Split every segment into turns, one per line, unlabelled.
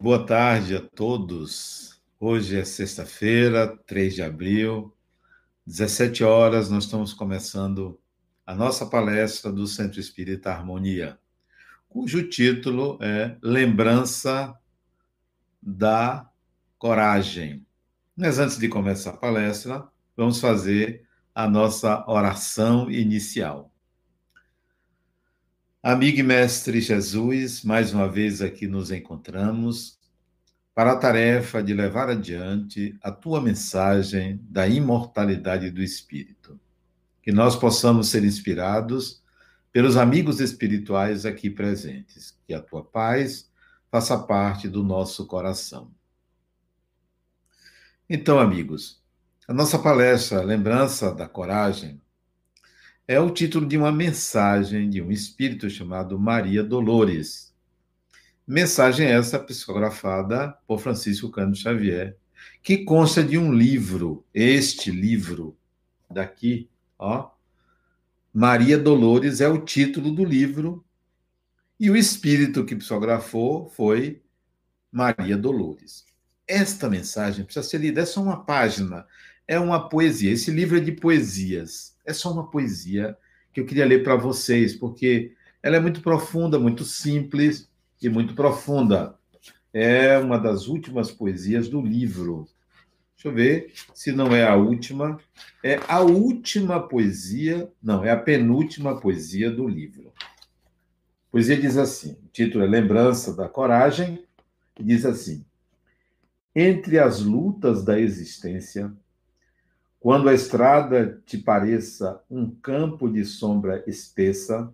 Boa tarde a todos. Hoje é sexta-feira, 3 de abril, 17 horas, nós estamos começando a nossa palestra do Centro Espírita Harmonia, cujo título é Lembrança da Coragem. Mas antes de começar a palestra, vamos fazer a nossa oração inicial. Amigo e mestre Jesus, mais uma vez aqui nos encontramos para a tarefa de levar adiante a tua mensagem da imortalidade do espírito. Que nós possamos ser inspirados pelos amigos espirituais aqui presentes. Que a tua paz faça parte do nosso coração. Então, amigos, a nossa palestra Lembrança da Coragem é o título de uma mensagem de um espírito chamado Maria Dolores. Mensagem essa psicografada por Francisco Cândido Xavier, que consta de um livro, este livro daqui, ó. Maria Dolores é o título do livro e o espírito que psicografou foi Maria Dolores. Esta mensagem precisa ser lida, é só uma página, é uma poesia. Esse livro é de poesias é só uma poesia que eu queria ler para vocês, porque ela é muito profunda, muito simples e muito profunda. É uma das últimas poesias do livro. Deixa eu ver se não é a última. É a última poesia, não, é a penúltima poesia do livro. A poesia diz assim: o título é Lembrança da Coragem, e diz assim: Entre as lutas da existência, quando a estrada te pareça um campo de sombra espessa,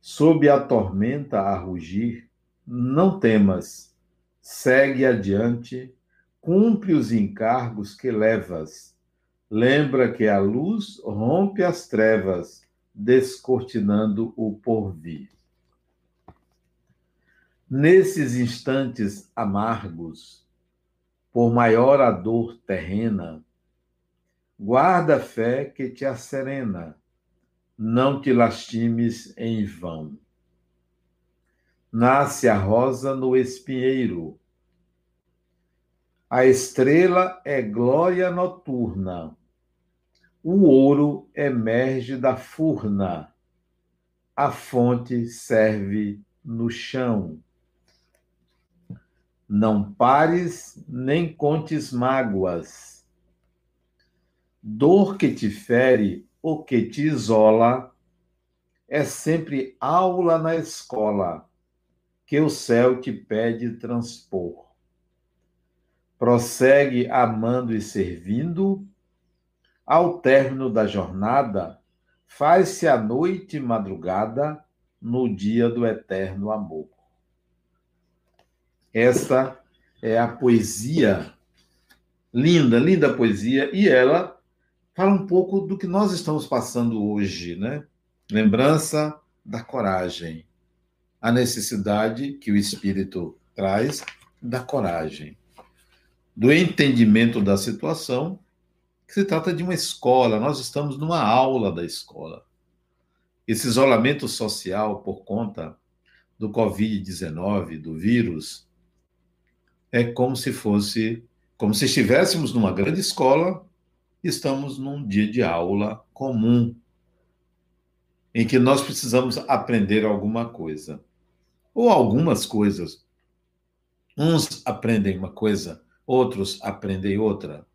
sob a tormenta a rugir, não temas, segue adiante, cumpre os encargos que levas. Lembra que a luz rompe as trevas, descortinando o porvir. Nesses instantes amargos, por maior a dor terrena, Guarda a fé que te acerena, não te lastimes em vão. Nasce a rosa no espinheiro. A estrela é glória noturna. O ouro emerge da furna. A fonte serve no chão. Não pares nem contes mágoas Dor que te fere ou que te isola é sempre aula na escola que o céu te pede transpor. Prossegue amando e servindo, ao término da jornada, faz-se a noite madrugada no dia do eterno amor. Esta é a poesia, linda, linda poesia, e ela fala um pouco do que nós estamos passando hoje, né? Lembrança da coragem, a necessidade que o Espírito traz da coragem, do entendimento da situação, que se trata de uma escola, nós estamos numa aula da escola. Esse isolamento social por conta do Covid-19, do vírus, é como se fosse, como se estivéssemos numa grande escola estamos num dia de aula comum, em que nós precisamos aprender alguma coisa, ou algumas coisas. Uns aprendem uma coisa, outros aprendem outra.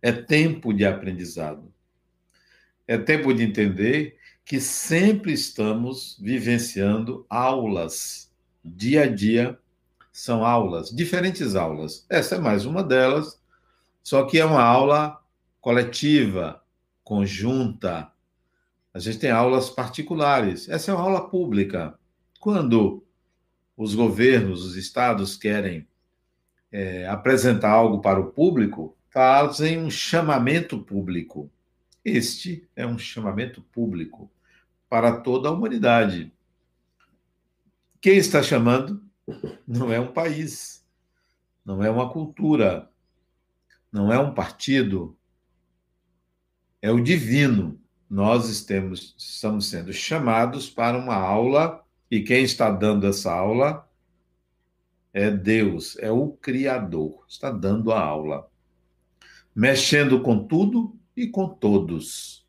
É tempo de aprendizado. É tempo de entender que sempre estamos vivenciando aulas. Dia a dia são aulas, diferentes aulas. Essa é mais uma delas, só que é uma aula coletiva, conjunta. A gente tem aulas particulares. Essa é uma aula pública. Quando os governos, os estados querem é, apresentar algo para o público, fazem um chamamento público. Este é um chamamento público para toda a humanidade. Quem está chamando não é um país, não é uma cultura, não é um partido, é o divino. Nós estamos, estamos sendo chamados para uma aula, e quem está dando essa aula é Deus, é o Criador, está dando a aula, mexendo com tudo e com todos.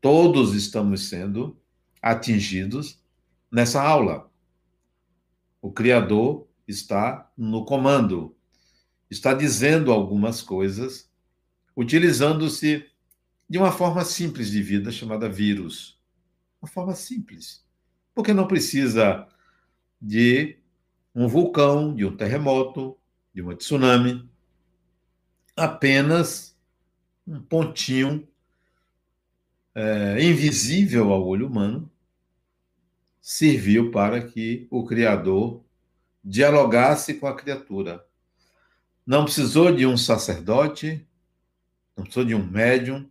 Todos estamos sendo atingidos nessa aula. O Criador está no comando, está dizendo algumas coisas, utilizando-se de uma forma simples de vida chamada vírus. Uma forma simples. Porque não precisa de um vulcão, de um terremoto, de uma tsunami. Apenas um pontinho é, invisível ao olho humano serviu para que o Criador dialogasse com a criatura. Não precisou de um sacerdote, não precisou de um médium,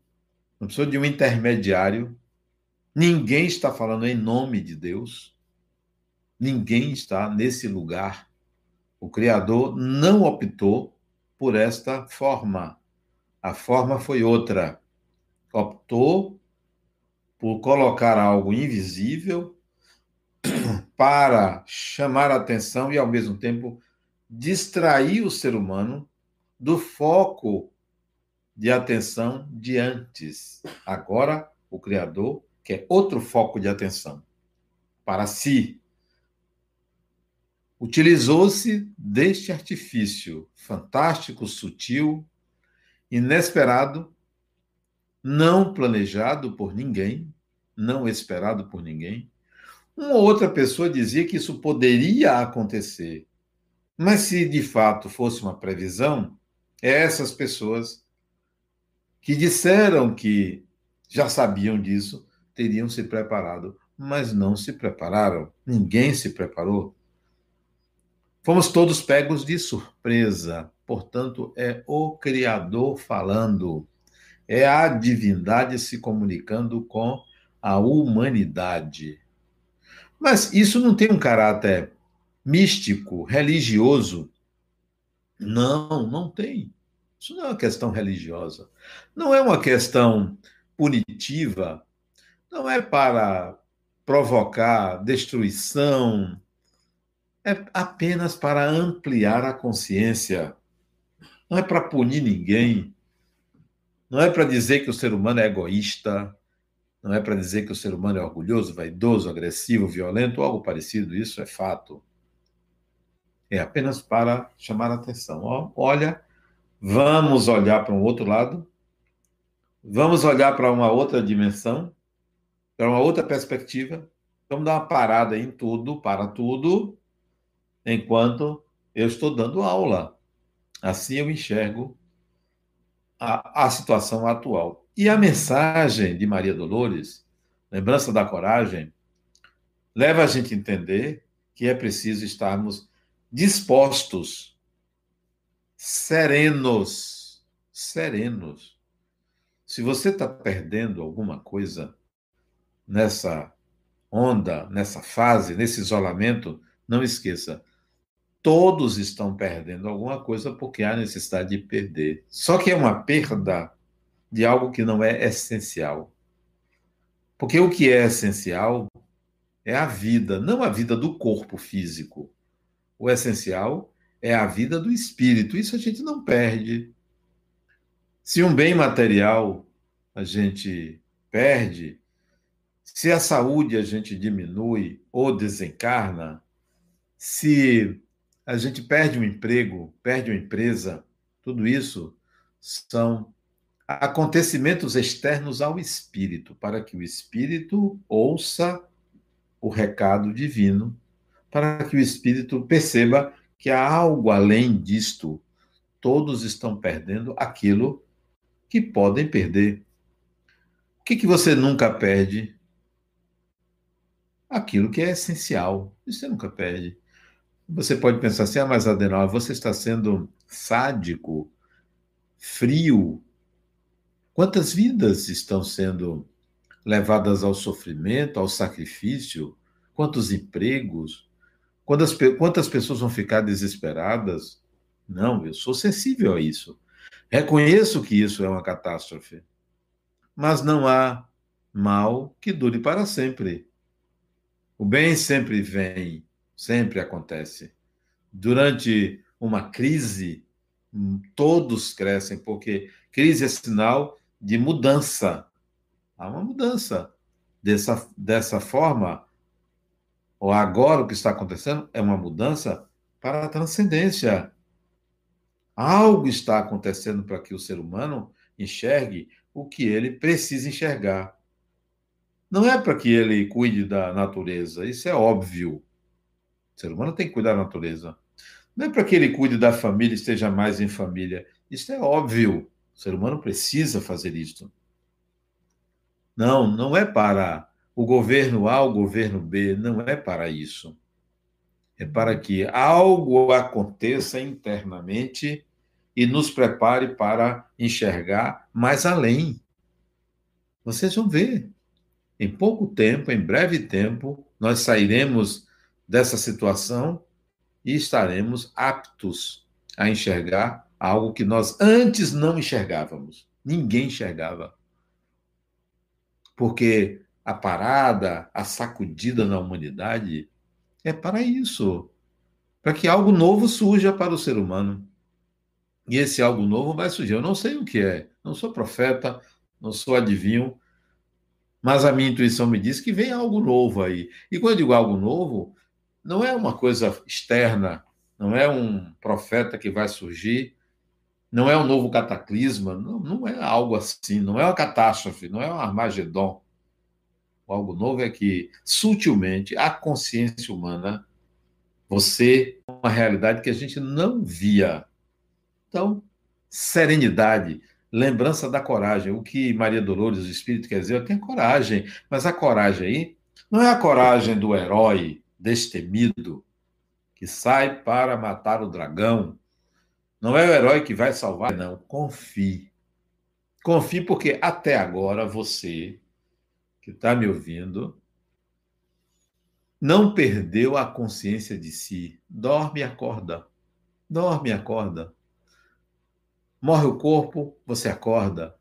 não precisou de um intermediário. Ninguém está falando em nome de Deus. Ninguém está nesse lugar. O Criador não optou por esta forma. A forma foi outra. Optou por colocar algo invisível para chamar a atenção e, ao mesmo tempo, distrair o ser humano do foco de atenção de antes. Agora, o Criador quer outro foco de atenção para si. Utilizou-se deste artifício fantástico, sutil, inesperado, não planejado por ninguém, não esperado por ninguém, uma outra pessoa dizia que isso poderia acontecer. Mas se de fato fosse uma previsão, essas pessoas que disseram que já sabiam disso teriam se preparado, mas não se prepararam. Ninguém se preparou. Fomos todos pegos de surpresa. Portanto, é o Criador falando. É a divindade se comunicando com a humanidade. Mas isso não tem um caráter místico, religioso? Não, não tem. Isso não é uma questão religiosa. Não é uma questão punitiva. Não é para provocar destruição. É apenas para ampliar a consciência. Não é para punir ninguém. Não é para dizer que o ser humano é egoísta. Não é para dizer que o ser humano é orgulhoso, vaidoso, agressivo, violento, algo parecido, isso é fato. É apenas para chamar a atenção. Olha, vamos olhar para um outro lado, vamos olhar para uma outra dimensão, para uma outra perspectiva, vamos dar uma parada em tudo, para tudo, enquanto eu estou dando aula. Assim eu enxergo a, a situação atual. E a mensagem de Maria Dolores, lembrança da coragem, leva a gente a entender que é preciso estarmos dispostos, serenos, serenos. Se você está perdendo alguma coisa nessa onda, nessa fase, nesse isolamento, não esqueça, todos estão perdendo alguma coisa porque há necessidade de perder. Só que é uma perda de algo que não é essencial. Porque o que é essencial é a vida, não a vida do corpo físico. O essencial é a vida do espírito. Isso a gente não perde. Se um bem material a gente perde, se a saúde a gente diminui ou desencarna, se a gente perde um emprego, perde uma empresa, tudo isso são acontecimentos externos ao espírito, para que o espírito ouça o recado divino, para que o espírito perceba que há algo além disto. Todos estão perdendo aquilo que podem perder. O que, que você nunca perde? Aquilo que é essencial. Isso você nunca perde. Você pode pensar assim, ah, mas Adenal, você está sendo sádico, frio, Quantas vidas estão sendo levadas ao sofrimento, ao sacrifício? Quantos empregos? Quantas, quantas pessoas vão ficar desesperadas? Não, eu sou sensível a isso. Reconheço que isso é uma catástrofe. Mas não há mal que dure para sempre. O bem sempre vem, sempre acontece. Durante uma crise, todos crescem, porque crise é sinal de mudança. Há uma mudança. Dessa, dessa forma, ou agora o que está acontecendo é uma mudança para a transcendência. Algo está acontecendo para que o ser humano enxergue o que ele precisa enxergar. Não é para que ele cuide da natureza, isso é óbvio. O ser humano tem que cuidar da natureza. Não é para que ele cuide da família esteja mais em família. Isso é óbvio. O ser humano precisa fazer isso. Não, não é para o governo A, o governo B, não é para isso. É para que algo aconteça internamente e nos prepare para enxergar mais além. Vocês vão ver. Em pouco tempo, em breve tempo, nós sairemos dessa situação e estaremos aptos a enxergar algo que nós antes não enxergávamos. Ninguém enxergava. Porque a parada, a sacudida na humanidade é para isso para que algo novo surja para o ser humano. E esse algo novo vai surgir. Eu não sei o que é, não sou profeta, não sou adivinho, mas a minha intuição me diz que vem algo novo aí. E quando eu digo algo novo, não é uma coisa externa, não é um profeta que vai surgir, não é um novo cataclisma, não, não é algo assim, não é uma catástrofe, não é um Armagedon. Algo novo é que, sutilmente, a consciência humana, você, uma realidade que a gente não via. Então, serenidade, lembrança da coragem. O que Maria Dolores, o Espírito, quer dizer, eu tenho coragem, mas a coragem aí não é a coragem do herói destemido que sai para matar o dragão, não é o herói que vai salvar, não. Confie. Confie porque até agora você, que está me ouvindo, não perdeu a consciência de si. Dorme e acorda. Dorme e acorda. Morre o corpo, você acorda.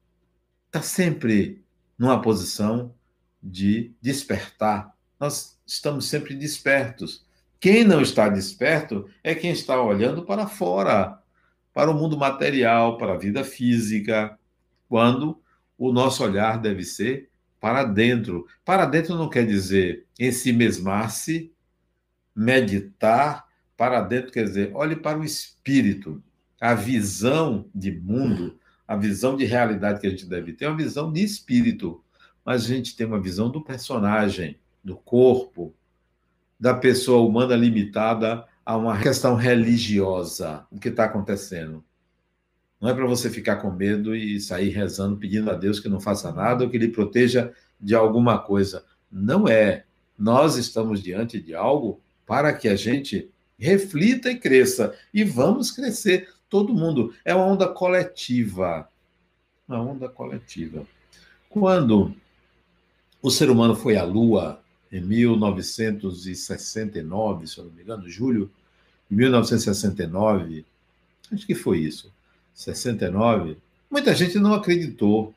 Está sempre numa posição de despertar. Nós estamos sempre despertos. Quem não está desperto é quem está olhando para fora, para o mundo material, para a vida física, quando o nosso olhar deve ser para dentro. Para dentro não quer dizer em si mesmar-se, meditar. Para dentro quer dizer, olhe para o espírito. A visão de mundo, a visão de realidade que a gente deve ter é uma visão de espírito. Mas a gente tem uma visão do personagem, do corpo, da pessoa humana limitada a uma questão religiosa, o que está acontecendo. Não é para você ficar com medo e sair rezando, pedindo a Deus que não faça nada ou que lhe proteja de alguma coisa. Não é. Nós estamos diante de algo para que a gente reflita e cresça. E vamos crescer. Todo mundo. É uma onda coletiva. Uma onda coletiva. Quando o ser humano foi à Lua, em 1969, se eu não me engano, julho de 1969, acho que foi isso, 69, muita gente não acreditou.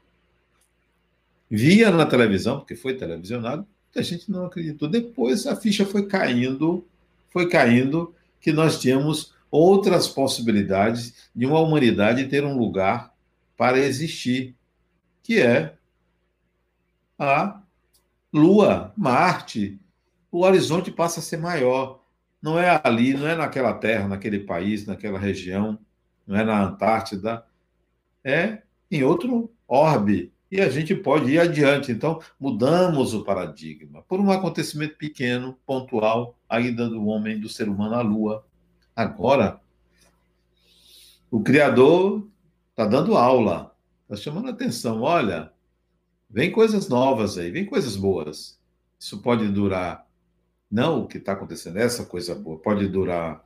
Via na televisão, porque foi televisionado, muita gente não acreditou. Depois a ficha foi caindo, foi caindo, que nós tínhamos outras possibilidades de uma humanidade ter um lugar para existir, que é a Lua, Marte. O horizonte passa a ser maior. Não é ali, não é naquela terra, naquele país, naquela região, não é na Antártida, é em outro orbe. E a gente pode ir adiante. Então, mudamos o paradigma por um acontecimento pequeno, pontual, ainda do homem, do ser humano à Lua. Agora, o Criador está dando aula, está chamando a atenção. Olha, vem coisas novas aí, vem coisas boas. Isso pode durar não o que está acontecendo, essa coisa boa. Pode durar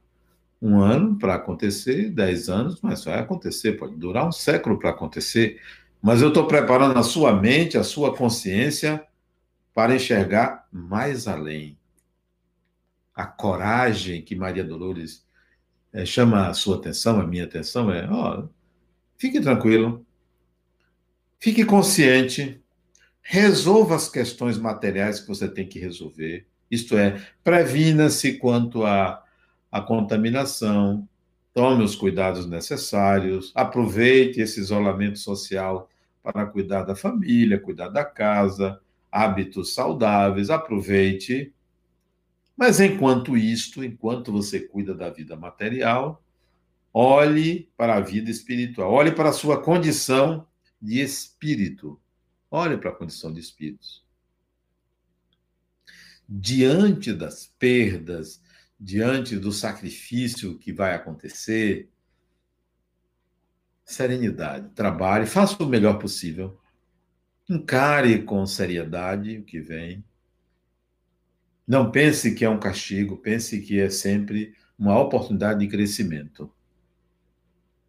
um ano para acontecer, dez anos, mas vai acontecer. Pode durar um século para acontecer. Mas eu estou preparando a sua mente, a sua consciência para enxergar mais além. A coragem que Maria Dolores é, chama a sua atenção, a minha atenção, é: ó, fique tranquilo, fique consciente, resolva as questões materiais que você tem que resolver isto é, previna-se quanto a, a contaminação, tome os cuidados necessários, aproveite esse isolamento social para cuidar da família, cuidar da casa, hábitos saudáveis, aproveite. Mas enquanto isto, enquanto você cuida da vida material, olhe para a vida espiritual, olhe para a sua condição de espírito. Olhe para a condição de espíritos. Diante das perdas, diante do sacrifício que vai acontecer, serenidade, trabalhe, faça o melhor possível. Encare com seriedade o que vem. Não pense que é um castigo, pense que é sempre uma oportunidade de crescimento.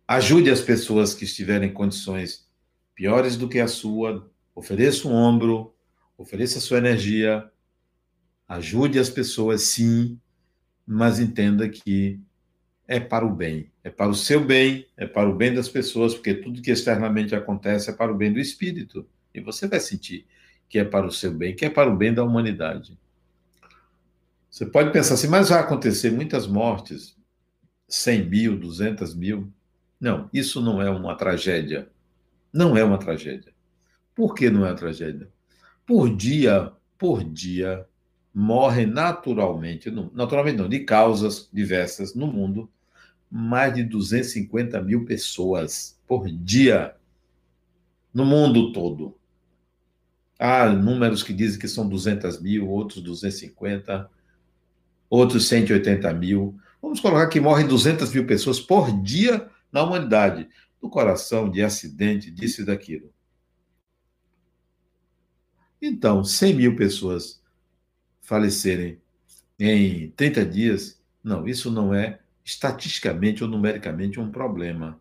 Ajude as pessoas que estiverem em condições piores do que a sua, ofereça um ombro, ofereça sua energia, ajude as pessoas, sim, mas entenda que é para o bem, é para o seu bem, é para o bem das pessoas, porque tudo que externamente acontece é para o bem do espírito. E você vai sentir que é para o seu bem, que é para o bem da humanidade. Você pode pensar assim, mas vai acontecer muitas mortes, 100 mil, 200 mil. Não, isso não é uma tragédia. Não é uma tragédia. Por que não é uma tragédia? Por dia, por dia, morrem naturalmente, naturalmente não, de causas diversas no mundo, mais de 250 mil pessoas por dia no mundo todo. Há números que dizem que são 200 mil, outros 250, outros 180 mil. Vamos colocar que morrem 200 mil pessoas por dia na humanidade do coração, de acidente, disso e daquilo. Então, 100 mil pessoas falecerem em 30 dias, não, isso não é estatisticamente ou numericamente um problema.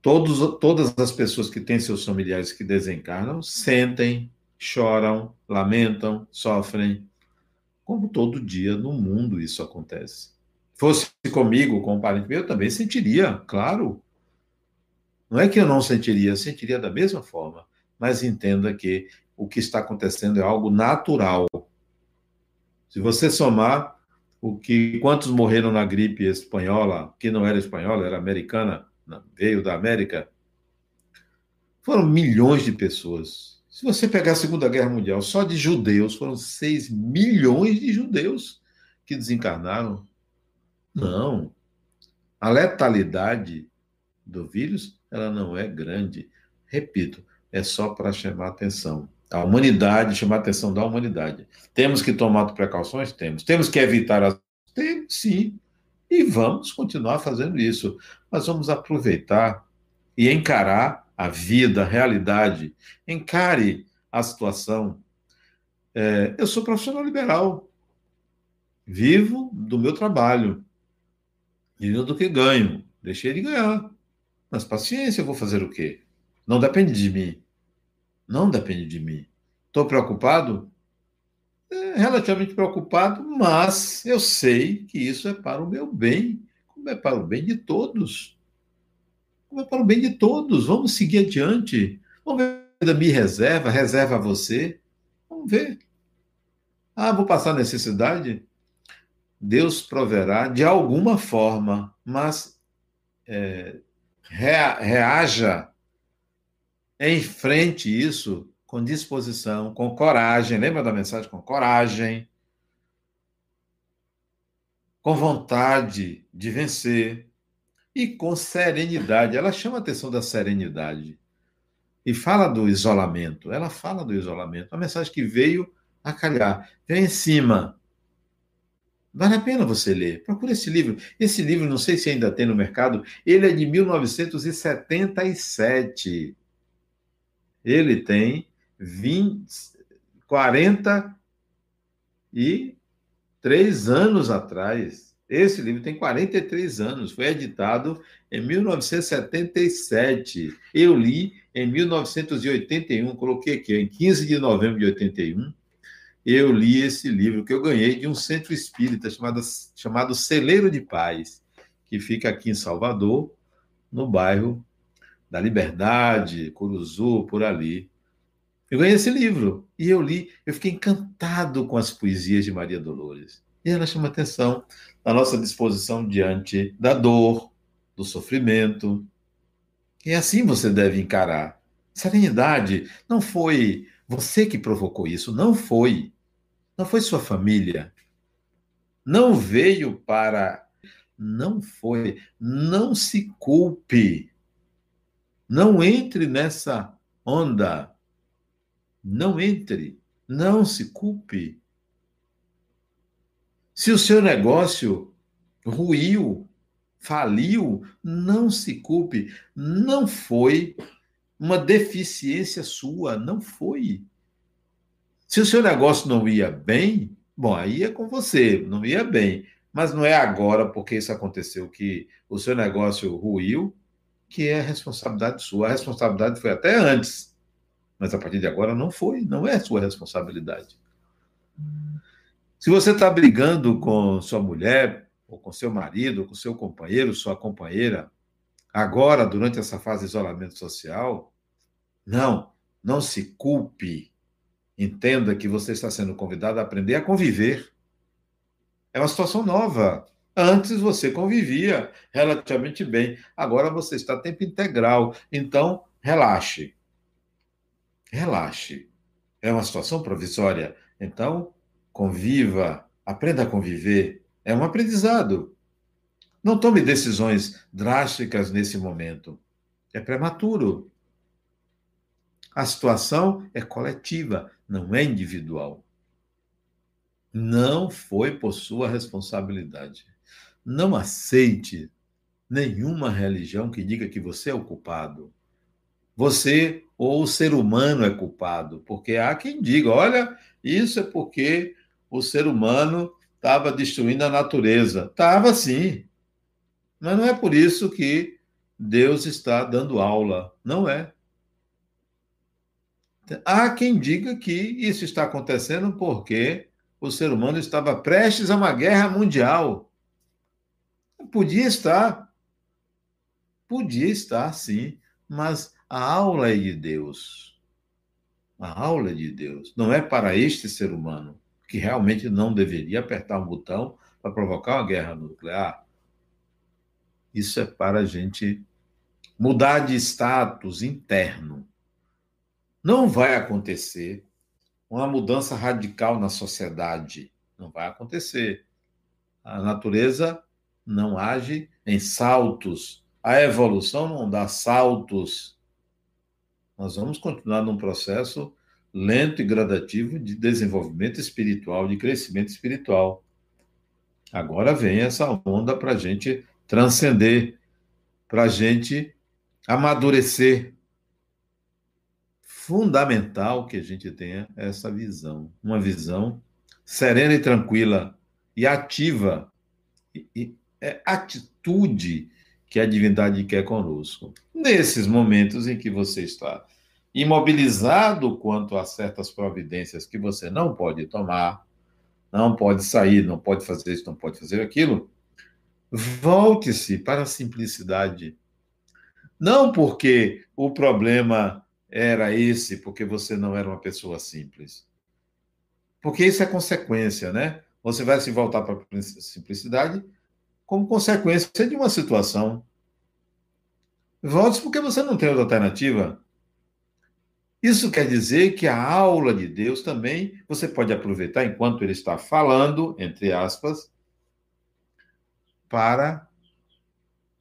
Todos, todas as pessoas que têm seus familiares que desencarnam sentem, choram, lamentam, sofrem. Como todo dia no mundo isso acontece fosse comigo, com um parente meu, eu também sentiria, claro. Não é que eu não sentiria, eu sentiria da mesma forma. Mas entenda que o que está acontecendo é algo natural. Se você somar o que quantos morreram na gripe espanhola, que não era espanhola, era americana, veio da América, foram milhões de pessoas. Se você pegar a Segunda Guerra Mundial, só de judeus, foram 6 milhões de judeus que desencarnaram. Não. A letalidade do vírus, ela não é grande. Repito, é só para chamar atenção. A humanidade, chamar a atenção da humanidade. Temos que tomar precauções? Temos. Temos que evitar as. Temos, sim. E vamos continuar fazendo isso. Mas vamos aproveitar e encarar a vida, a realidade. Encare a situação. É, eu sou profissional liberal. Vivo do meu trabalho dinheiro do que ganho. Deixei de ganhar. Mas paciência, eu vou fazer o quê? Não depende de mim. Não depende de mim. Estou preocupado? É, relativamente preocupado, mas eu sei que isso é para o meu bem, como é para o bem de todos. Como é para o bem de todos. Vamos seguir adiante. Vamos ver da minha reserva, reserva a você. Vamos ver. Ah, vou passar necessidade? Deus proverá de alguma forma, mas é, reaja, enfrente isso com disposição, com coragem. Lembra da mensagem? Com coragem, com vontade de vencer e com serenidade. Ela chama a atenção da serenidade e fala do isolamento. Ela fala do isolamento. A mensagem que veio a calhar, vem em cima Vale a pena você ler. Procure esse livro. Esse livro, não sei se ainda tem no mercado, ele é de 1977. Ele tem 20, 43 anos atrás. Esse livro tem 43 anos, foi editado em 1977. Eu li em 1981, coloquei aqui, em 15 de novembro de 81 eu li esse livro que eu ganhei de um centro espírita chamado, chamado Celeiro de Paz, que fica aqui em Salvador, no bairro da Liberdade, Curuzu, por ali. Eu ganhei esse livro e eu li, eu fiquei encantado com as poesias de Maria Dolores. E ela chama atenção da nossa disposição diante da dor, do sofrimento. E assim você deve encarar. Serenidade não foi você que provocou isso, não foi. Não foi sua família. Não veio para. Não foi. Não se culpe. Não entre nessa onda. Não entre. Não se culpe. Se o seu negócio ruiu, faliu, não se culpe. Não foi uma deficiência sua, não foi. Se o seu negócio não ia bem, bom, aí é com você, não ia bem. Mas não é agora, porque isso aconteceu, que o seu negócio ruiu, que é responsabilidade sua. A responsabilidade foi até antes. Mas a partir de agora não foi, não é sua responsabilidade. Se você está brigando com sua mulher, ou com seu marido, ou com seu companheiro, sua companheira, agora, durante essa fase de isolamento social, não, não se culpe. Entenda que você está sendo convidado a aprender a conviver. É uma situação nova. Antes você convivia relativamente bem, agora você está tempo integral. Então, relaxe. Relaxe. É uma situação provisória. Então, conviva, aprenda a conviver. É um aprendizado. Não tome decisões drásticas nesse momento. É prematuro. A situação é coletiva, não é individual. Não foi por sua responsabilidade. Não aceite nenhuma religião que diga que você é o culpado. Você ou o ser humano é culpado, porque há quem diga: olha, isso é porque o ser humano estava destruindo a natureza. Estava sim. Mas não é por isso que Deus está dando aula. Não é. Há quem diga que isso está acontecendo porque o ser humano estava prestes a uma guerra mundial. Podia estar. Podia estar, sim. Mas a aula é de Deus. A aula é de Deus. Não é para este ser humano que realmente não deveria apertar um botão para provocar uma guerra nuclear. Isso é para a gente mudar de status interno. Não vai acontecer uma mudança radical na sociedade. Não vai acontecer. A natureza não age em saltos. A evolução não dá saltos. Nós vamos continuar num processo lento e gradativo de desenvolvimento espiritual, de crescimento espiritual. Agora vem essa onda para a gente transcender, para a gente amadurecer. Fundamental que a gente tenha essa visão, uma visão serena e tranquila e ativa, e, atitude que a divindade quer conosco. Nesses momentos em que você está imobilizado quanto a certas providências que você não pode tomar, não pode sair, não pode fazer isso, não pode fazer aquilo, volte-se para a simplicidade. Não porque o problema era esse, porque você não era uma pessoa simples. Porque isso é consequência, né? Você vai se voltar para a simplicidade como consequência de uma situação. Volte porque você não tem outra alternativa. Isso quer dizer que a aula de Deus também você pode aproveitar enquanto ele está falando, entre aspas, para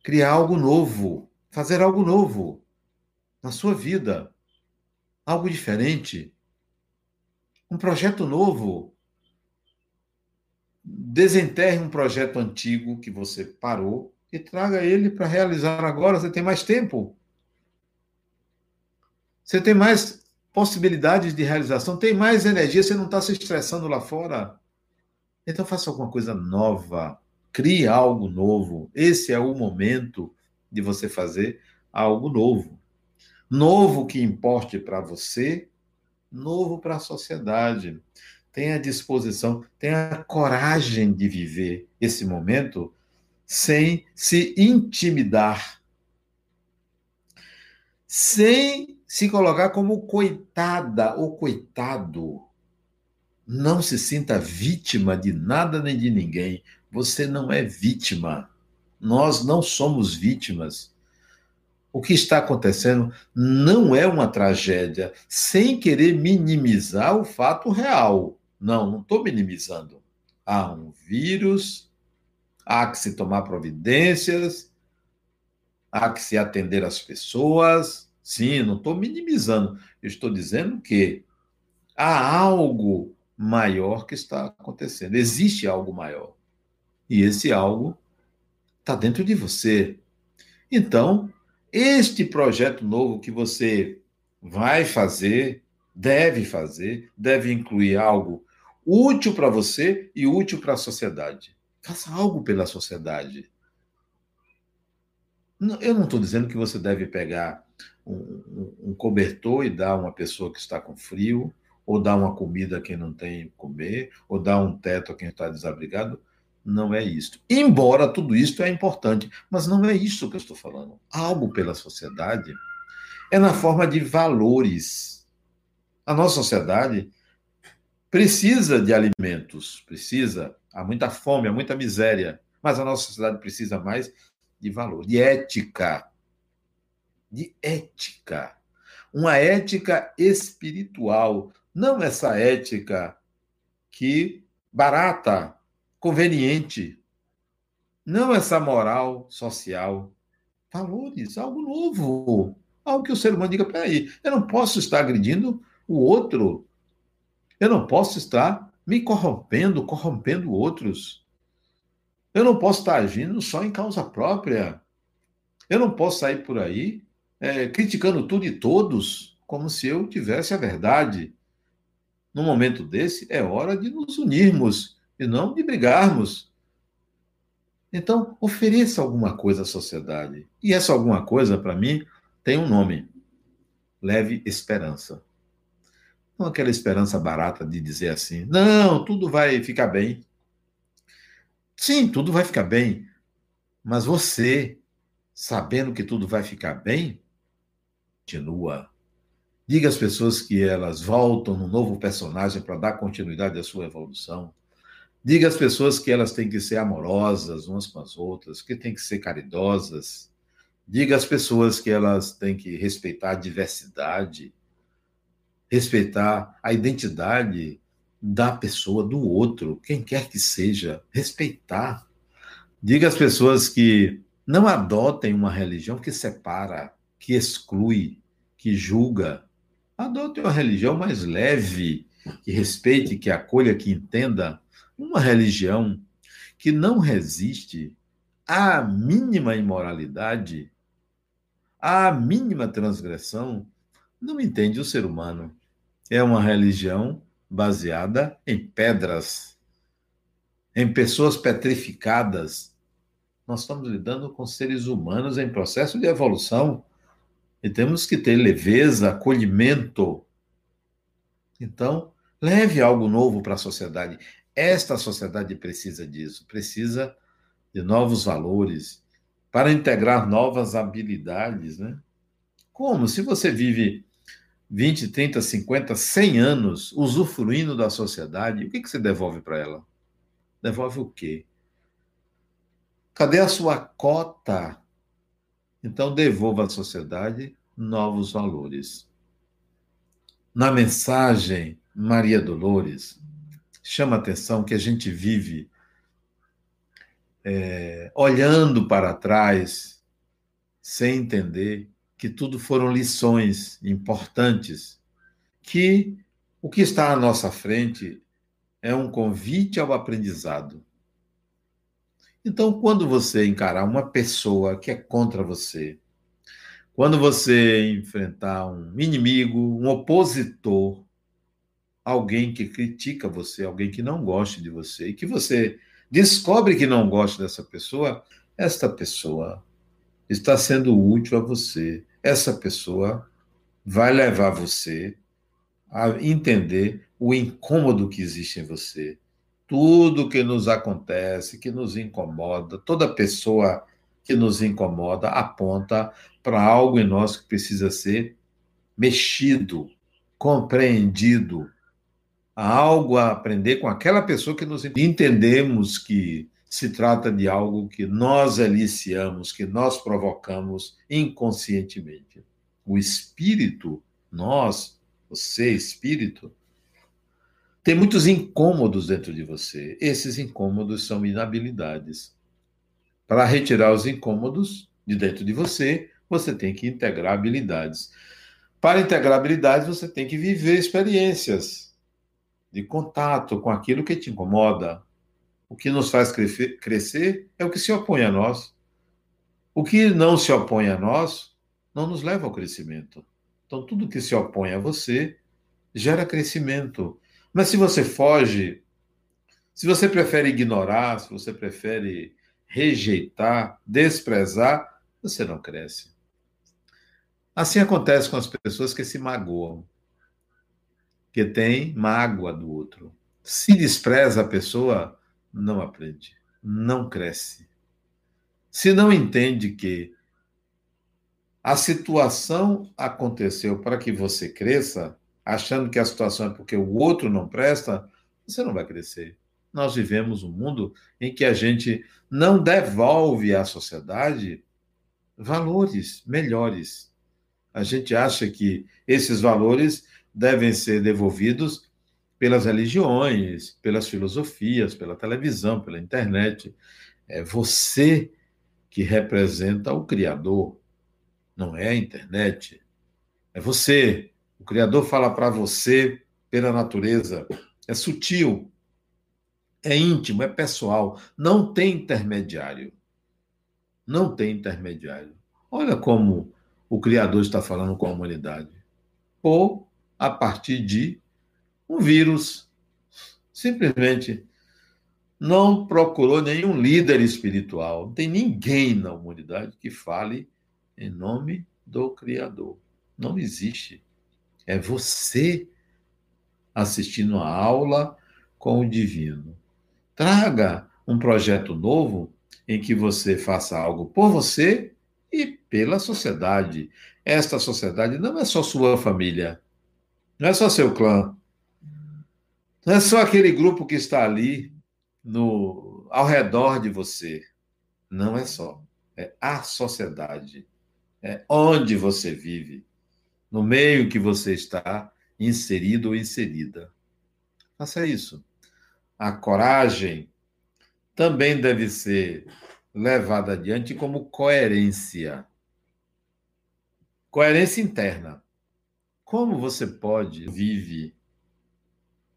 criar algo novo, fazer algo novo na sua vida, algo diferente, um projeto novo. Desenterre um projeto antigo que você parou e traga ele para realizar agora. Você tem mais tempo. Você tem mais possibilidades de realização, tem mais energia, você não está se estressando lá fora. Então faça alguma coisa nova, crie algo novo. Esse é o momento de você fazer algo novo. Novo que importe para você, novo para a sociedade. Tenha disposição, tenha coragem de viver esse momento sem se intimidar, sem se colocar como coitada ou coitado. Não se sinta vítima de nada nem de ninguém. Você não é vítima. Nós não somos vítimas. O que está acontecendo não é uma tragédia, sem querer minimizar o fato real. Não, não estou minimizando. Há um vírus, há que se tomar providências, há que se atender às pessoas. Sim, não estou minimizando. Estou dizendo que há algo maior que está acontecendo. Existe algo maior. E esse algo está dentro de você. Então, este projeto novo que você vai fazer, deve fazer, deve incluir algo útil para você e útil para a sociedade. Faça algo pela sociedade. Eu não estou dizendo que você deve pegar um, um, cobertor e dar a uma pessoa que está com frio, ou dar uma comida a quem não tem comer, ou dar um teto a quem está desabrigado. Não é isso. Embora tudo isso é importante, mas não é isso que eu estou falando. Algo pela sociedade é na forma de valores. A nossa sociedade precisa de alimentos, precisa, há muita fome, há muita miséria, mas a nossa sociedade precisa mais de valor, de ética. De ética. Uma ética espiritual, não essa ética que barata, conveniente, não essa moral social. Valores, algo novo, algo que o ser humano diga: peraí, eu não posso estar agredindo o outro, eu não posso estar me corrompendo, corrompendo outros. Eu não posso estar agindo só em causa própria. Eu não posso sair por aí é, criticando tudo e todos como se eu tivesse a verdade. No momento desse, é hora de nos unirmos e não de brigarmos. Então, ofereça alguma coisa à sociedade. E essa alguma coisa, para mim, tem um nome: leve esperança. Não aquela esperança barata de dizer assim, não, tudo vai ficar bem. Sim, tudo vai ficar bem. Mas você, sabendo que tudo vai ficar bem, continua. Diga às pessoas que elas voltam num novo personagem para dar continuidade à sua evolução. Diga às pessoas que elas têm que ser amorosas umas com as outras, que têm que ser caridosas. Diga às pessoas que elas têm que respeitar a diversidade, respeitar a identidade da pessoa, do outro, quem quer que seja, respeitar. Diga às pessoas que não adotem uma religião que separa, que exclui, que julga. Adote uma religião mais leve, que respeite, que acolha, que entenda. Uma religião que não resiste à mínima imoralidade, à mínima transgressão, não entende o ser humano. É uma religião baseada em pedras, em pessoas petrificadas. Nós estamos lidando com seres humanos em processo de evolução e temos que ter leveza, acolhimento. Então, leve algo novo para a sociedade. Esta sociedade precisa disso, precisa de novos valores para integrar novas habilidades, né? Como? Se você vive 20, 30, 50, 100 anos usufruindo da sociedade, o que, que você devolve para ela? Devolve o quê? Cadê a sua cota? Então, devolva à sociedade novos valores. Na mensagem, Maria Dolores chama a atenção que a gente vive é, olhando para trás, sem entender que tudo foram lições importantes, que o que está à nossa frente é um convite ao aprendizado. Então, quando você encarar uma pessoa que é contra você, quando você enfrentar um inimigo, um opositor, alguém que critica você, alguém que não goste de você, e que você descobre que não gosta dessa pessoa, esta pessoa está sendo útil a você, essa pessoa vai levar você a entender o incômodo que existe em você. Tudo que nos acontece, que nos incomoda, toda pessoa que nos incomoda aponta para algo em nós que precisa ser mexido, compreendido. Há algo a aprender com aquela pessoa que nos entendemos que se trata de algo que nós aliciamos, que nós provocamos inconscientemente. O espírito, nós, você, espírito, tem muitos incômodos dentro de você. Esses incômodos são inabilidades. Para retirar os incômodos de dentro de você, você tem que integrar habilidades. Para integrar habilidades, você tem que viver experiências de contato com aquilo que te incomoda. O que nos faz crescer é o que se opõe a nós. O que não se opõe a nós não nos leva ao crescimento. Então, tudo que se opõe a você gera crescimento. Mas se você foge, se você prefere ignorar, se você prefere rejeitar, desprezar, você não cresce. Assim acontece com as pessoas que se magoam, que têm mágoa do outro. Se despreza a pessoa, não aprende, não cresce. Se não entende que a situação aconteceu para que você cresça, achando que a situação é porque o outro não presta, você não vai crescer. Nós vivemos um mundo em que a gente não devolve à sociedade valores melhores. A gente acha que esses valores devem ser devolvidos pelas religiões, pelas filosofias, pela televisão, pela internet. É você que representa o Criador, não é a internet. É você o Criador fala para você pela natureza. É sutil, é íntimo, é pessoal. Não tem intermediário. Não tem intermediário. Olha como o Criador está falando com a humanidade. Ou a partir de um vírus. Simplesmente não procurou nenhum líder espiritual. Não tem ninguém na humanidade que fale em nome do Criador. Não existe. É você assistindo a aula com o divino. Traga um projeto novo em que você faça algo por você e pela sociedade. Esta sociedade não é só sua família, não é só seu clã, não é só aquele grupo que está ali no ao redor de você. Não é só. É a sociedade. É onde você vive no meio que você está inserido ou inserida. Faça isso. A coragem também deve ser levada adiante como coerência. Coerência interna. Como você pode vive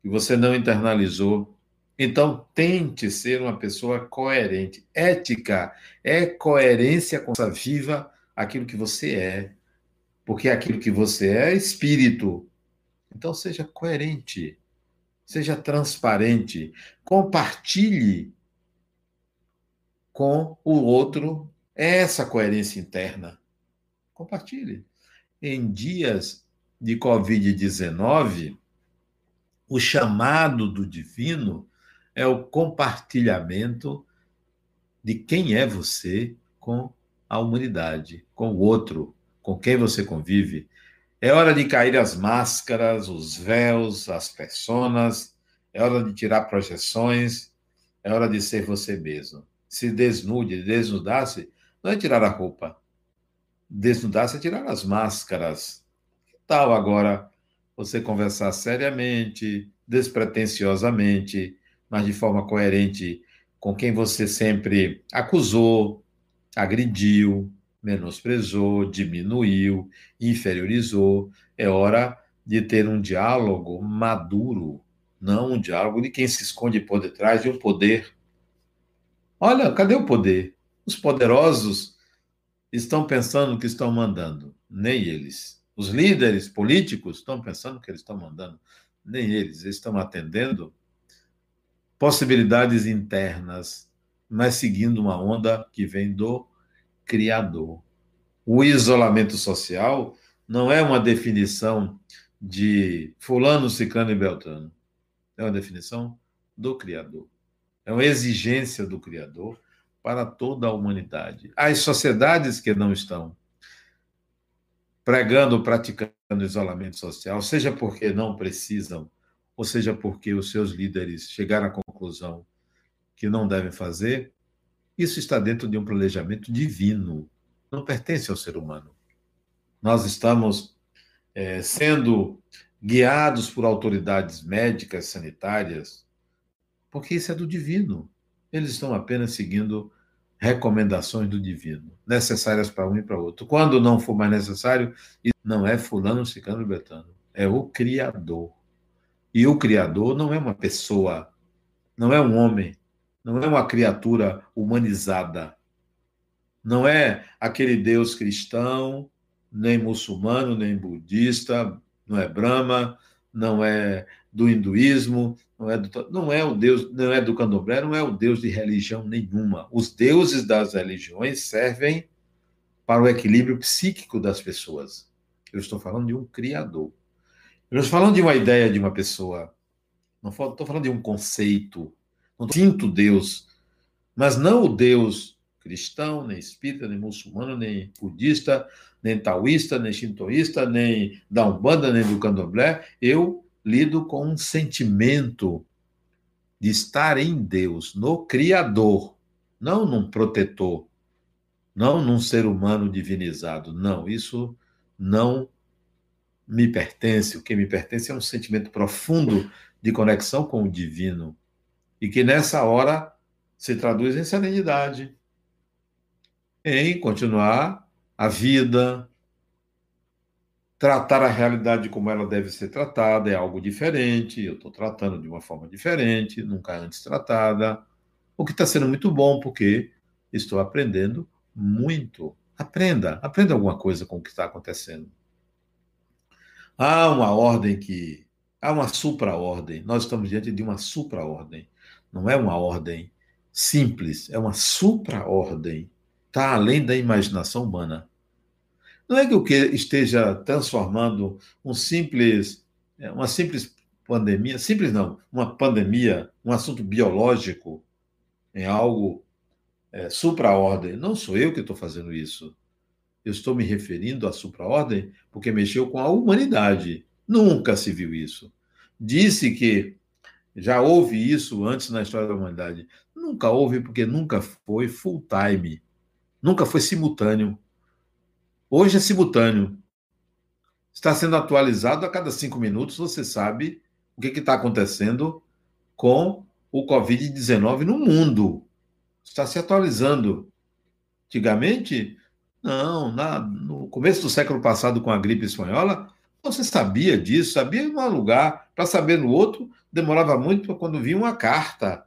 e você não internalizou? Então tente ser uma pessoa coerente. Ética é coerência com a viva aquilo que você é, porque aquilo que você é é espírito. Então seja coerente, seja transparente, compartilhe com o outro essa coerência interna. Compartilhe. Em dias de Covid-19, o chamado do divino é o compartilhamento de quem é você com a humanidade, com o outro, com quem você convive. É hora de cair as máscaras, os véus, as personas. É hora de tirar projeções. É hora de ser você mesmo. Se desnude, desnudar-se, não é tirar a roupa. Desnudar-se é tirar as máscaras. Que tal agora você conversar seriamente, despretensiosamente, mas de forma coerente com quem você sempre acusou, agrediu, menosprezou, diminuiu, inferiorizou. É hora de ter um diálogo maduro, não um diálogo de quem se esconde por detrás de um poder. Olha, cadê o poder? Os poderosos estão pensando que estão mandando, nem eles. Os líderes políticos estão pensando que eles estão mandando, nem eles. Eles estão atendendo possibilidades internas, mas seguindo uma onda que vem do criador. O isolamento social não é uma definição de fulano, ciclano e beltrano. É uma definição do criador. É uma exigência do criador para toda a humanidade. As sociedades que não estão pregando, praticando isolamento social, seja porque não precisam ou seja porque os seus líderes chegaram à conclusão que não devem fazer, isso está dentro de um planejamento divino, não pertence ao ser humano. Nós estamos é, sendo guiados por autoridades médicas, sanitárias, porque isso é do divino. Eles estão apenas seguindo recomendações do divino, necessárias para um e para outro. Quando não for mais necessário, não é fulano, ciclano, betano, é o Criador. E o Criador não é uma pessoa, não é um homem, não é uma criatura humanizada. Não é aquele Deus cristão, nem muçulmano, nem budista, não é Brahma, não é do hinduísmo, não é do, não é o Deus, não é do candomblé, não é o Deus de religião nenhuma. Os deuses das religiões servem para o equilíbrio psíquico das pessoas. Eu estou falando de um criador. Eu estou falando de uma ideia de uma pessoa. Não estou falando de um conceito. Não sinto Deus. Mas não o Deus cristão, nem espírita, nem muçulmano, nem budista, nem taoísta, nem shintoísta, nem da Umbanda, nem do candomblé. Eu lido com um sentimento de estar em Deus, no Criador, não num protetor, não num ser humano divinizado. Não, isso não me pertence, o que me pertence é um sentimento profundo de conexão com o divino e que nessa hora se traduz em serenidade, em continuar a vida, tratar a realidade como ela deve ser tratada, é algo diferente, eu estou tratando de uma forma diferente, nunca antes tratada, o que está sendo muito bom, porque estou aprendendo muito. Aprenda, aprenda alguma coisa com o que está acontecendo. Há uma ordem que. Há uma supra-ordem. Nós estamos diante de uma supra-ordem. Não é uma ordem simples, é uma supra-ordem. Está além da imaginação humana. Não é que o que esteja transformando um simples, é, uma simples pandemia, simples não, uma pandemia, um assunto biológico, em algo é, supra-ordem. Não sou eu que estou fazendo isso. Eu estou me referindo à supra-ordem porque mexeu com a humanidade. Nunca se viu isso. Disse que já houve isso antes na história da humanidade. Nunca houve porque nunca foi full time. Nunca foi simultâneo. Hoje é simultâneo. Está sendo atualizado a cada cinco minutos. Você sabe o que está acontecendo com o Covid-19 no mundo. Está se atualizando. Antigamente, não, na, no começo do século passado, com a gripe espanhola, você sabia disso, sabia em um lugar, para saber no outro, demorava muito quando vinha uma carta,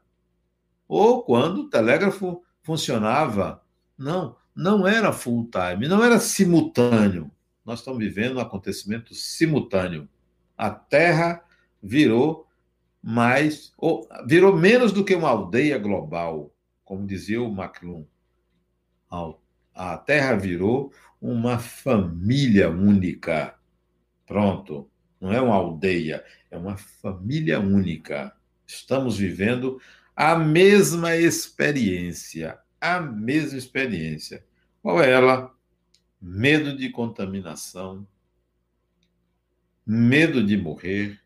ou quando o telégrafo funcionava. Não, não era full time, não era simultâneo. Nós estamos vivendo um acontecimento simultâneo. A Terra virou mais, ou, virou menos do que uma aldeia global, como dizia o Macron a Terra virou uma família única. Pronto. Não é uma aldeia, é uma família única. Estamos vivendo a mesma experiência. A mesma experiência. Qual é ela? Medo de contaminação, medo de morrer,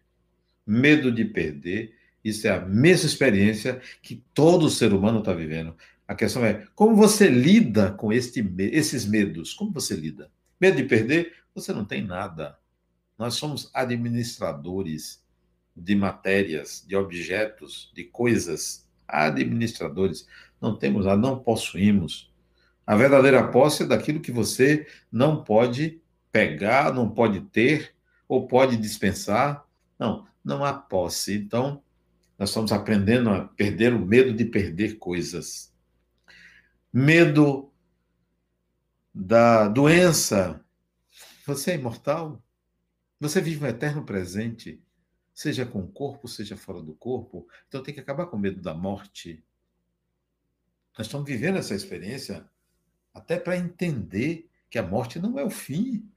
medo de perder. Isso é a mesma experiência que todo ser humano está vivendo. A questão é como você lida com este, esses medos? Como você lida? Medo de perder? Você não tem nada. Nós somos administradores de matérias, de objetos, de coisas. Administradores. Não temos nada, não possuímos. A verdadeira posse é daquilo que você não pode pegar, não pode ter ou pode dispensar. Não, não há posse. Então, nós estamos aprendendo a perder o medo de perder coisas medo da doença. Você é imortal. Você vive um eterno presente, seja com o corpo, seja fora do corpo. Então tem que acabar com o medo da morte. Nós estamos vivendo essa experiência até para entender que a morte não é o fim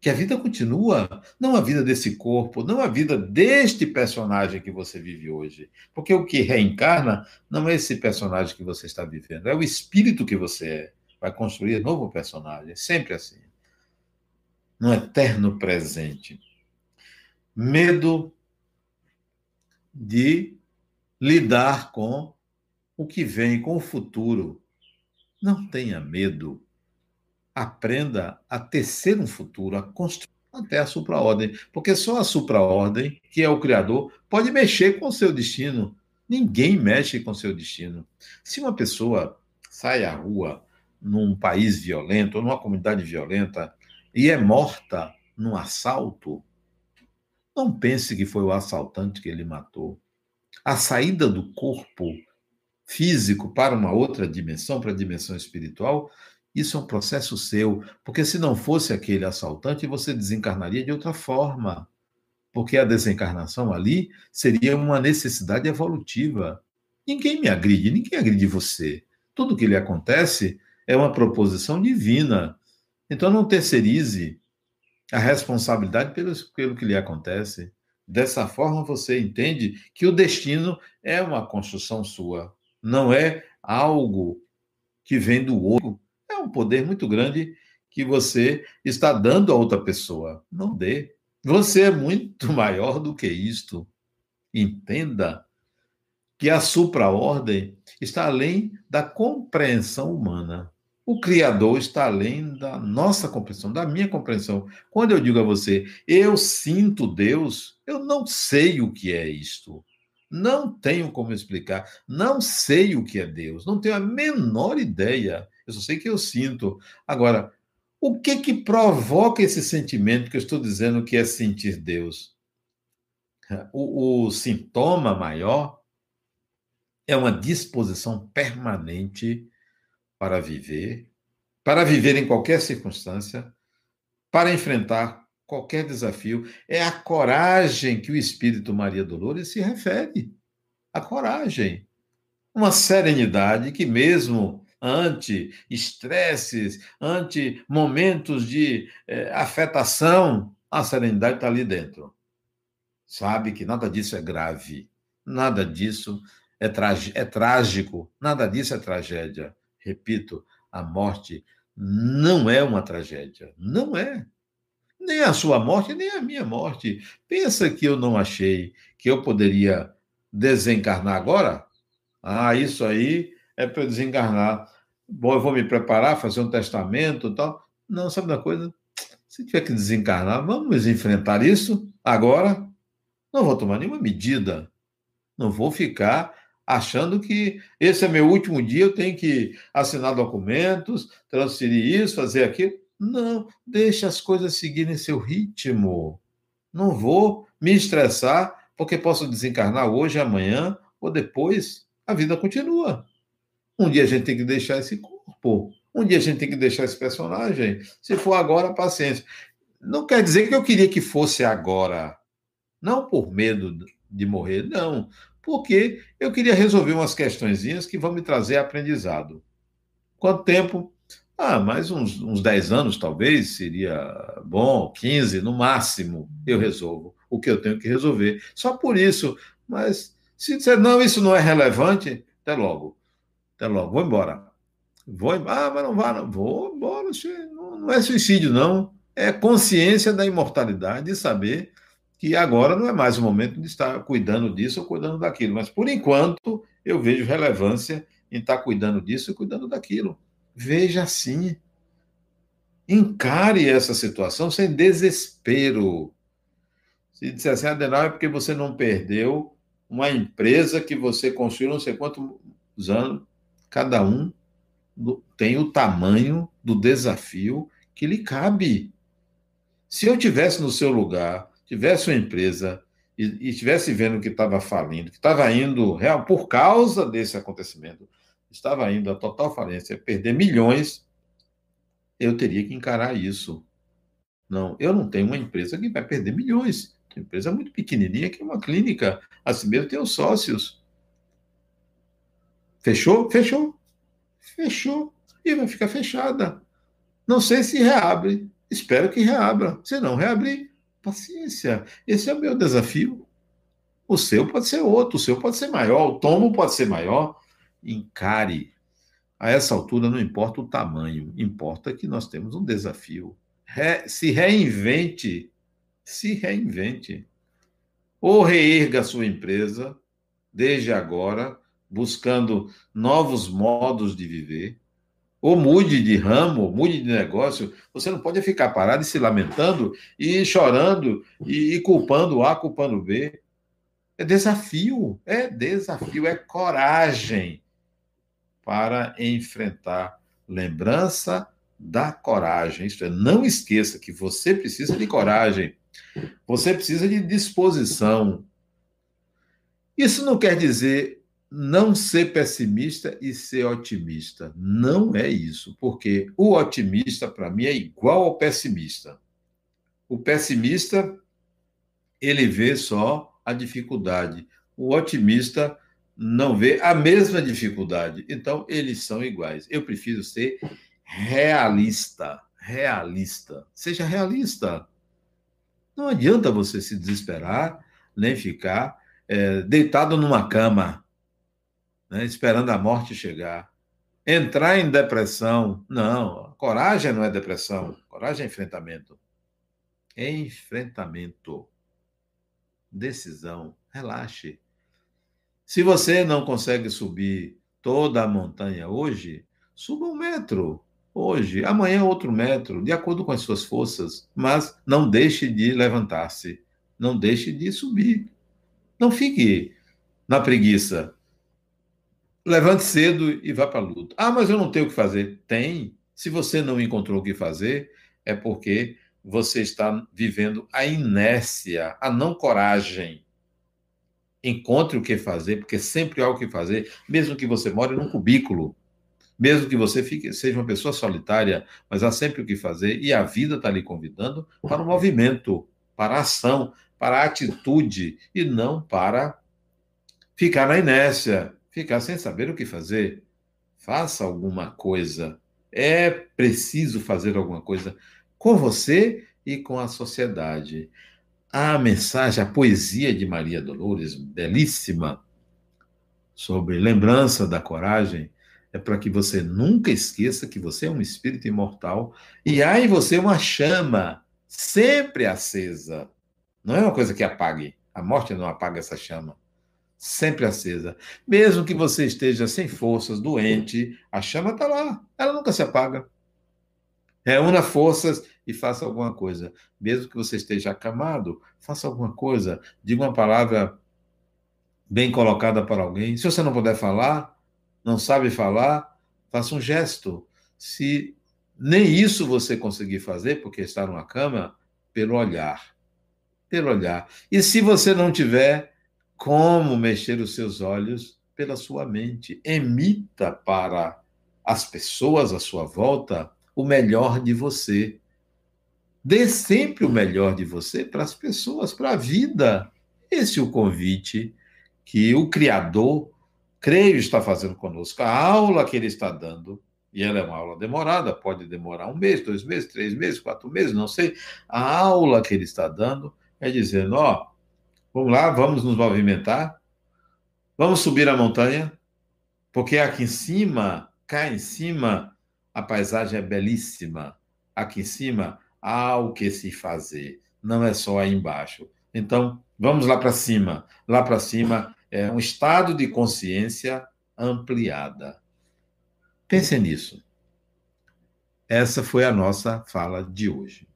que a vida continua, não a vida desse corpo, não a vida deste personagem que você vive hoje. Porque o que reencarna não é esse personagem que você está vivendo, é o espírito que você é. Vai construir novo personagem, sempre assim. No eterno presente. Medo de lidar com o que vem, com o futuro. Não tenha medo. Aprenda a tecer um futuro, a construir até a supraordem. Porque só a supraordem, que é o Criador, pode mexer com o seu destino. Ninguém mexe com o seu destino. Se uma pessoa sai à rua num país violento, numa comunidade violenta, e é morta num assalto, não pense que foi o assaltante que ele matou. A saída do corpo físico para uma outra dimensão, para a dimensão espiritual, isso é um processo seu, porque se não fosse aquele assaltante, você desencarnaria de outra forma. Porque a desencarnação ali seria uma necessidade evolutiva. Ninguém me agride, ninguém agride você. Tudo que lhe acontece é uma proposição divina. Então não terceirize a responsabilidade pelo, pelo que lhe acontece. Dessa forma, você entende que o destino é uma construção sua, não é algo que vem do outro. É um poder muito grande que você está dando a outra pessoa. Não dê. Você é muito maior do que isto. Entenda que a supra-ordem está além da compreensão humana. O Criador está além da nossa compreensão, da minha compreensão. Quando eu digo a você, eu sinto Deus, eu não sei o que é isto. Não tenho como explicar. Não sei o que é Deus. Não tenho a menor ideia. Eu só sei que eu sinto. Agora, o que que provoca esse sentimento que eu estou dizendo que é sentir Deus? O, o sintoma maior é uma disposição permanente para viver, para viver em qualquer circunstância, para enfrentar qualquer desafio. É a coragem que o Espírito Maria Dolores se refere. A coragem. Uma serenidade que, mesmo ante estresses, ante momentos de eh, afetação, a serenidade está ali dentro. Sabe que nada disso é grave, nada disso é, é trágico, nada disso é tragédia. Repito, a morte não é uma tragédia. Não é. Nem a sua morte, nem a minha morte. Pensa que eu não achei que eu poderia desencarnar agora? Ah, isso aí é para eu desencarnar. Bom, eu vou me preparar, fazer um testamento e tal. Não, sabe da coisa? Se tiver que desencarnar, vamos enfrentar isso agora. Não vou tomar nenhuma medida. Não vou ficar achando que esse é meu último dia, eu tenho que assinar documentos, transferir isso, fazer aquilo. Não, deixa as coisas seguirem seu ritmo. Não vou me estressar porque posso desencarnar hoje, amanhã ou depois. A vida continua. Um dia a gente tem que deixar esse corpo. Um dia a gente tem que deixar esse personagem. Se for agora, paciência. Não quer dizer que eu queria que fosse agora. Não por medo de morrer, não porque eu queria resolver umas questõezinhas que vão me trazer aprendizado. Quanto tempo? Ah, mais uns, uns 10 anos, talvez, seria bom, 15 no máximo, eu resolvo o que eu tenho que resolver. Só por isso. Mas se disser, não, isso não é relevante, até logo. Até logo, vou embora. Vou embora. Ah, mas não vá, não. Vou embora. Não, é suicídio, não. É consciência da imortalidade e saber que agora não é mais o momento de estar cuidando disso ou cuidando daquilo, mas por enquanto eu vejo relevância em estar cuidando disso e cuidando daquilo. Veja assim. Encare essa situação sem desespero. Se disser assim, Adenal, é porque você não perdeu uma empresa que você construiu não sei quantos anos, cada um tem o tamanho do desafio que lhe cabe. Se eu tivesse no seu lugar, tivesse uma empresa e, e estivesse vendo que estava falindo, que estava indo, real, por causa desse acontecimento, estava indo a total falência, perder milhões, eu teria que encarar isso. Não, eu não tenho uma empresa que vai perder milhões. Uma empresa muito pequenininha que é uma clínica. Assim mesmo tem os sócios. Fechou? Fechou. Fechou. E vai ficar fechada. Não sei se reabre. Espero que reabra. Se não reabrir, Paciência. Esse é o meu desafio. O seu pode ser outro, o seu pode ser maior, o tomo pode ser maior. Encare. A essa altura não importa o tamanho, importa que nós temos um desafio. Re, se reinvente. Se reinvente. ou reerga a sua empresa desde agora, buscando novos modos de viver, ou mude de ramo, mude de negócio. Você não pode ficar parado e se lamentando e chorando e, e culpando A, culpando B. É desafio, é desafio, é coragem para enfrentar. Lembrança da coragem. Isto é, não esqueça que você precisa de coragem. Você precisa de disposição. Isso não quer dizer não ser pessimista e ser otimista. Não é isso, porque o otimista, para mim, é igual ao pessimista. O pessimista, ele vê só a dificuldade. O otimista não vê a mesma dificuldade. Então, eles são iguais. Eu prefiro ser realista. Realista. Seja realista. Não adianta você se desesperar, nem ficar é, deitado numa cama, né, esperando a morte chegar. Entrar em depressão. Não, coragem não é depressão. Coragem é enfrentamento. Enfrentamento. Decisão. Relaxe. Se você não consegue subir toda a montanha hoje, suba um metro hoje, amanhã outro metro, de acordo com as suas forças, mas não deixe de levantar-se, não deixe de subir. Não fique na preguiça. Levante cedo e vá para a luta. Ah, mas eu não tenho o que fazer. Tem. Se você não encontrou o que fazer, é porque você está vivendo a inércia, a não coragem. Encontre o que fazer, porque sempre há o que fazer, mesmo que você more num cubículo. Mesmo que você fique, seja uma pessoa solitária, mas há sempre o que fazer e a vida está lhe convidando para o movimento, para a ação, para a atitude e não para ficar na inércia, ficar sem saber o que fazer. Faça alguma coisa. É preciso fazer alguma coisa com você e com a sociedade. A mensagem, a poesia de Maria Dolores, belíssima, sobre lembrança da coragem, é para que você nunca esqueça que você é um espírito imortal e há em você uma chama sempre acesa. Não é uma coisa que apague. A morte não apaga essa chama. Sempre acesa. Mesmo que você esteja sem forças, doente, a chama está lá. Ela nunca se apaga. Reúna forças e faça alguma coisa. Mesmo que você esteja acamado, faça alguma coisa. Diga uma palavra bem colocada para alguém. Se você não puder falar, não sabe falar, faça um gesto. Se nem isso você conseguir fazer, porque está numa cama, pelo olhar. Pelo olhar. E se você não tiver como mexer os seus olhos, pela sua mente. Emita para as pessoas à sua volta o melhor de você. Dê sempre o melhor de você para as pessoas, para a vida. Esse é o convite que o Criador creio está fazendo conosco. A aula que ele está dando, e ela é uma aula demorada, pode demorar um mês, dois meses, três meses, quatro meses, não sei. A aula que ele está dando é dizendo: ó, vamos lá, vamos nos movimentar, vamos subir a montanha, porque aqui em cima, cá em cima, a paisagem é belíssima. Aqui em cima há o que se fazer, não é só aí embaixo. Então, vamos lá para cima. Lá para cima é um estado de consciência ampliada. Pense nisso. Essa foi a nossa fala de hoje.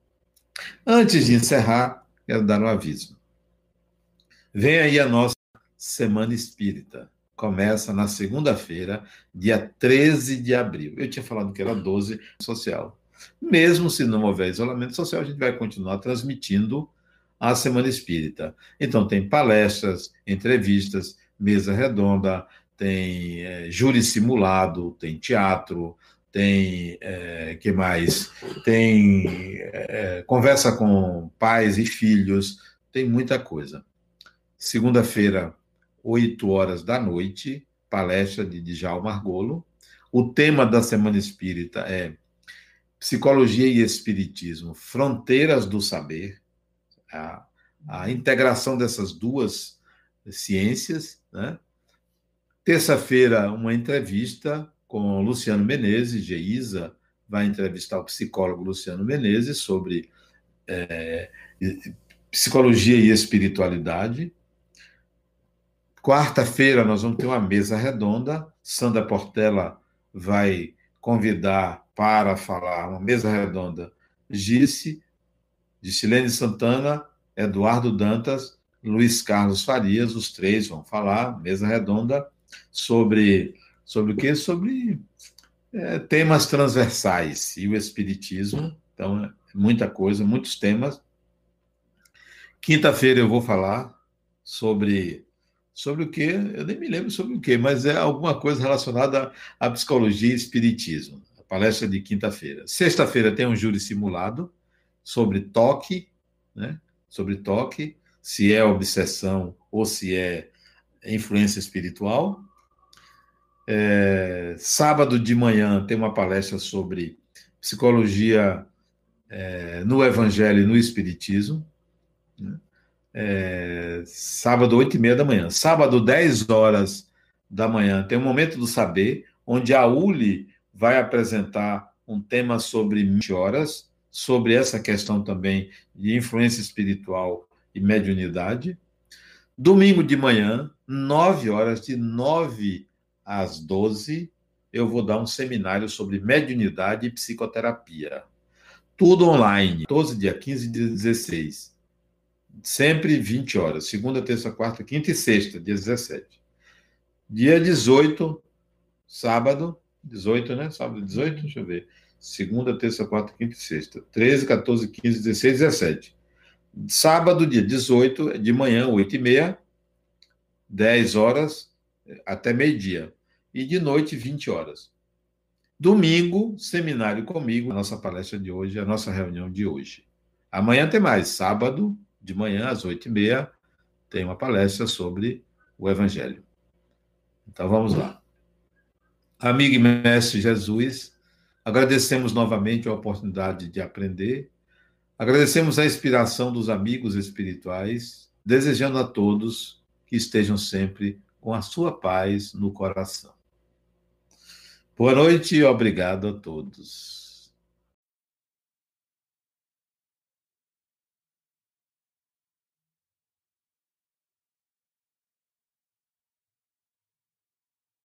Antes de encerrar, quero dar um aviso. Vem aí a nossa Semana Espírita. Começa na segunda-feira, dia 13 de abril. Eu tinha falado que era 12 social. Mesmo se não houver isolamento social, a gente vai continuar transmitindo a Semana Espírita. Então, tem palestras, entrevistas, mesa redonda, tem é, júri simulado, tem teatro, tem é, que mais? Tem é, conversa com pais e filhos, tem muita coisa. Segunda-feira, 8 horas da noite, palestra de Djalma Margolo. O tema da Semana Espírita é Psicologia e Espiritismo, Fronteiras do Saber a, a integração dessas duas ciências. Né? Terça-feira, uma entrevista com Luciano Menezes, Geisa, vai entrevistar o psicólogo Luciano Menezes sobre é, psicologia e espiritualidade. Quarta-feira nós vamos ter uma mesa redonda. Sandra Portela vai convidar para falar uma mesa redonda Gice, Gicilene Santana, Eduardo Dantas, Luiz Carlos Farias, os três vão falar, mesa redonda, sobre, sobre o quê? Sobre é, temas transversais e o Espiritismo. Então, é muita coisa, muitos temas. Quinta-feira eu vou falar sobre sobre o quê? Eu nem me lembro sobre o quê, mas é alguma coisa relacionada à psicologia e espiritismo. A palestra de quinta-feira. Sexta-feira tem um júri simulado sobre toque, né? Sobre toque, se é obsessão ou se é influência espiritual. É, sábado de manhã tem uma palestra sobre psicologia é, no Evangelho e no Espiritismo. É, sábado, 8 e meia da manhã. Sábado, 10 horas da manhã, tem um Momento do Saber, onde a Uli vai apresentar um tema sobre 20 horas, sobre essa questão também de influência espiritual e mediunidade. Domingo de manhã, 9 horas, de 9 às 12, eu vou dar um seminário sobre mediunidade e psicoterapia. Tudo online, 12, dia 15 e 16 sempre 20 horas, segunda, terça, quarta, quinta e sexta, dia 17. Dia 18, sábado, 18, né? Sábado 18, deixa eu ver. Segunda, terça, quarta, quinta e sexta. 13, 14, 15, 16, 17. Sábado, dia 18, de manhã, 8 e meia, 10 horas, até meio-dia. E de noite, 20 horas. Domingo, seminário comigo, a nossa palestra de hoje, a nossa reunião de hoje. Amanhã tem mais, sábado, de manhã, às oito e meia, tem uma palestra sobre o Evangelho. Então vamos lá. Amigo e mestre Jesus, agradecemos novamente a oportunidade de aprender, agradecemos a inspiração dos amigos espirituais, desejando a todos que estejam sempre com a sua paz no coração. Boa noite e obrigado a todos.